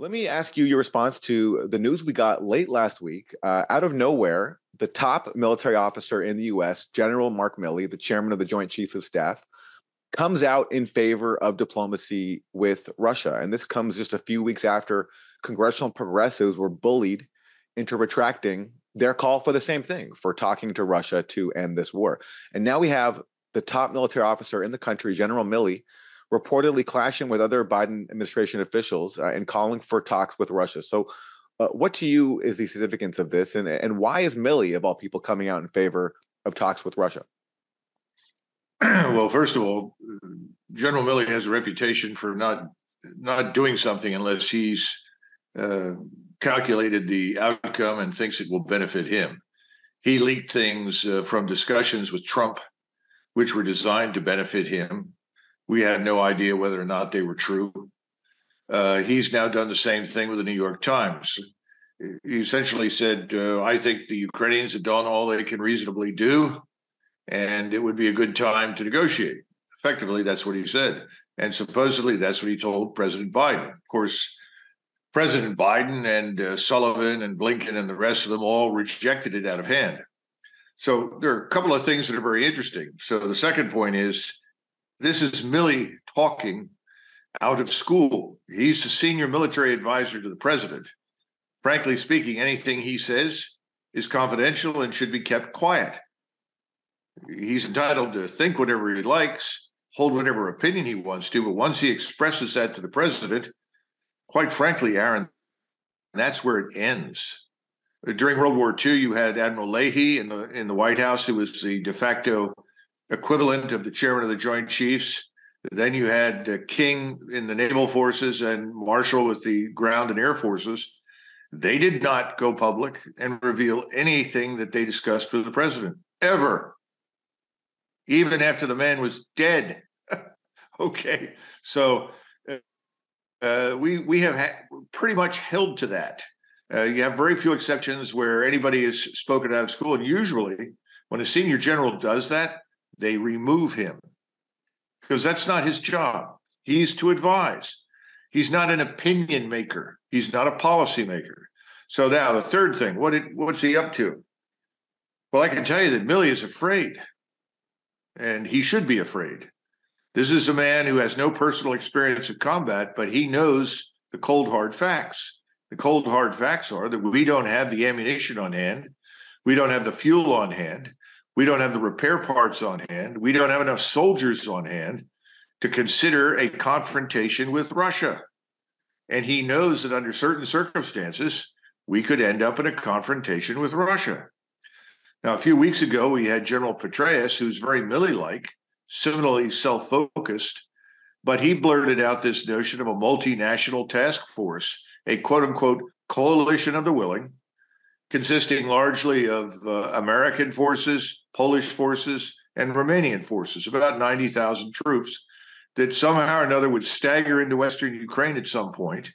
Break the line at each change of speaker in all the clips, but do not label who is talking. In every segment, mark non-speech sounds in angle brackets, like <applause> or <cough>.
Let me ask you your response to the news we got late last week. Uh, out of nowhere, the top military officer in the US, General Mark Milley, the chairman of the Joint Chiefs of Staff, comes out in favor of diplomacy with Russia. And this comes just a few weeks after congressional progressives were bullied into retracting their call for the same thing for talking to Russia to end this war. And now we have the top military officer in the country, General Milley, reportedly clashing with other Biden administration officials uh, and calling for talks with Russia. So, uh, what to you is the significance of this, and and why is Milley, of all people, coming out in favor of talks with Russia? <clears throat>
well, first of all, General Milley has a reputation for not not doing something unless he's uh, calculated the outcome and thinks it will benefit him. He leaked things uh, from discussions with Trump, which were designed to benefit him. We had no idea whether or not they were true. Uh, he's now done the same thing with the New York Times. He essentially said, uh, I think the Ukrainians have done all they can reasonably do, and it would be a good time to negotiate. Effectively, that's what he said. And supposedly, that's what he told President Biden. Of course, President Biden and uh, Sullivan and Blinken and the rest of them all rejected it out of hand. So there are a couple of things that are very interesting. So the second point is this is Milley talking out of school. He's the senior military advisor to the president. Frankly speaking, anything he says is confidential and should be kept quiet. He's entitled to think whatever he likes, hold whatever opinion he wants to, but once he expresses that to the president, quite frankly, Aaron, that's where it ends. During World War II, you had Admiral Leahy in the in the White House, who was the de facto equivalent of the chairman of the Joint Chiefs. Then you had uh, King in the naval forces and Marshall with the ground and air forces. They did not go public and reveal anything that they discussed with the president ever, even after the man was dead. <laughs> okay, so uh, we we have ha- pretty much held to that. Uh, you have very few exceptions where anybody is spoken out of school, and usually, when a senior general does that, they remove him because that's not his job. He's to advise. He's not an opinion maker. He's not a policy maker. So now the third thing, what did, what's he up to? Well, I can tell you that Milley is afraid, and he should be afraid. This is a man who has no personal experience of combat, but he knows the cold hard facts. The cold hard facts are that we don't have the ammunition on hand, we don't have the fuel on hand, we don't have the repair parts on hand, we don't have enough soldiers on hand to consider a confrontation with Russia. And he knows that under certain circumstances, we could end up in a confrontation with Russia. Now, a few weeks ago, we had General Petraeus, who's very Milley like, similarly self focused, but he blurted out this notion of a multinational task force, a quote unquote coalition of the willing, consisting largely of uh, American forces, Polish forces, and Romanian forces, about 90,000 troops that somehow or another would stagger into Western Ukraine at some point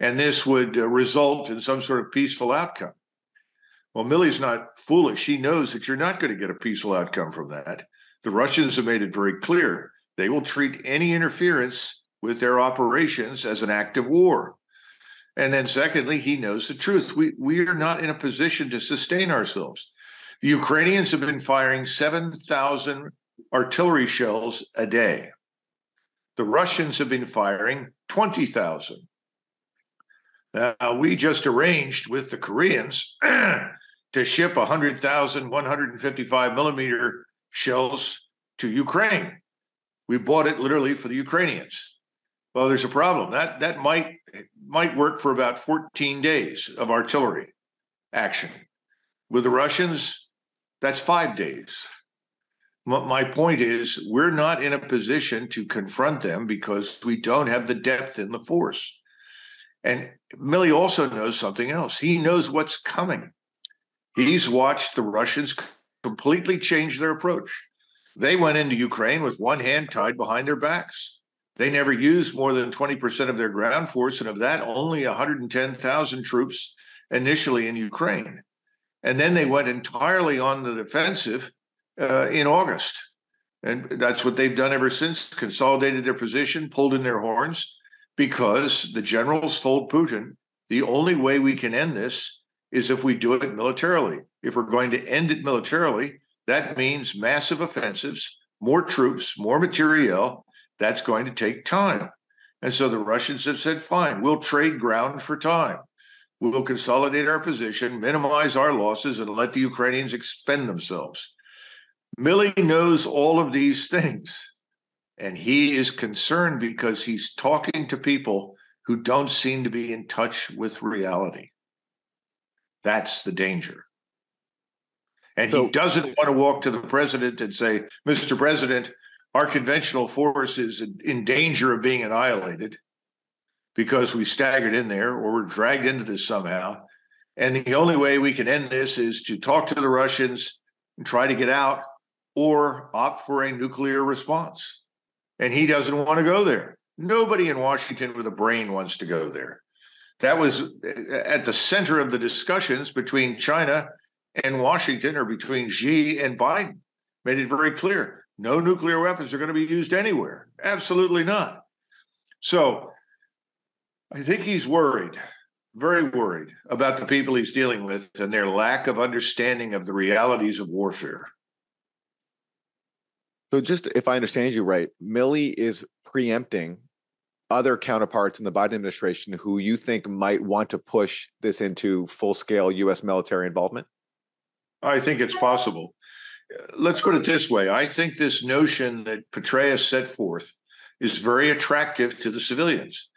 and this would uh, result in some sort of peaceful outcome. Well, Milley's not foolish. She knows that you're not going to get a peaceful outcome from that. The Russians have made it very clear they will treat any interference with their operations as an act of war. And then, secondly, he knows the truth. We, we are not in a position to sustain ourselves. The Ukrainians have been firing 7,000 artillery shells a day. The Russians have been firing 20,000. Now, we just arranged with the Koreans <clears throat> to ship 100,000 155 millimeter shells to Ukraine. We bought it literally for the Ukrainians. Well, there's a problem. That that might might work for about 14 days of artillery action. With the Russians, that's five days. My point is, we're not in a position to confront them because we don't have the depth in the force. And Milley also knows something else. He knows what's coming. He's watched the Russians completely change their approach. They went into Ukraine with one hand tied behind their backs. They never used more than 20% of their ground force, and of that, only 110,000 troops initially in Ukraine. And then they went entirely on the defensive uh, in August. And that's what they've done ever since consolidated their position, pulled in their horns, because the generals told Putin the only way we can end this is if we do it militarily. If we're going to end it militarily, that means massive offensives, more troops, more materiel. That's going to take time. And so the Russians have said, fine, we'll trade ground for time. We'll consolidate our position, minimize our losses, and let the Ukrainians expend themselves. Milley knows all of these things. And he is concerned because he's talking to people who don't seem to be in touch with reality. That's the danger. And so, he doesn't want to walk to the president and say, Mr. President, our conventional force is in danger of being annihilated because we staggered in there or we're dragged into this somehow. And the only way we can end this is to talk to the Russians and try to get out or opt for a nuclear response and he doesn't want to go there. Nobody in Washington with a brain wants to go there. That was uh, at the center of the discussions between China and Washington or between Xi and Biden. Made it very clear no nuclear weapons are going to be used anywhere. Absolutely not. So I think he's worried, very worried about the people he's dealing with and their lack of understanding of the realities of warfare.
So, just if I understand you right, Milley is preempting other counterparts in the Biden administration who you think might want to push this into full scale U.S. military involvement?
I think it's possible. Let's put it this way I think this notion that Petraeus set forth is very attractive to the civilians.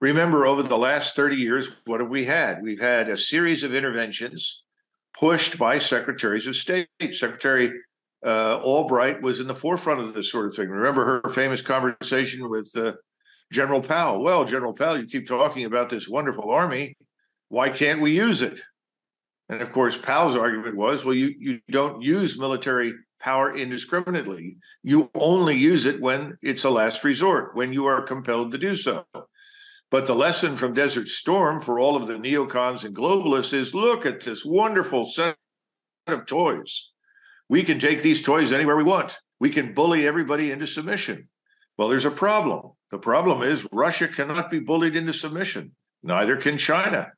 Remember, over the last 30 years, what have we had? We've had a series of interventions pushed by secretaries of state. Secretary uh, Albright was in the forefront of this sort of thing. Remember her famous conversation with uh, General Powell? Well, General Powell, you keep talking about this wonderful army. Why can't we use it? And of course, Powell's argument was, well, you, you don't use military power indiscriminately. You only use it when it's a last resort, when you are compelled to do so. But the lesson from Desert Storm for all of the neocons and globalists is look at this wonderful set of toys we can take these toys anywhere we want. We can bully everybody into submission. Well, there's a problem. The problem is Russia cannot be bullied into submission. Neither can China.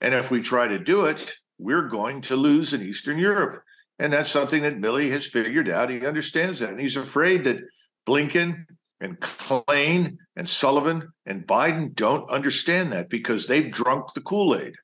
And if we try to do it, we're going to lose in Eastern Europe. And that's something that Milley has figured out. He understands that. And he's afraid that Blinken and Klain and Sullivan and Biden don't understand that because they've drunk the Kool Aid.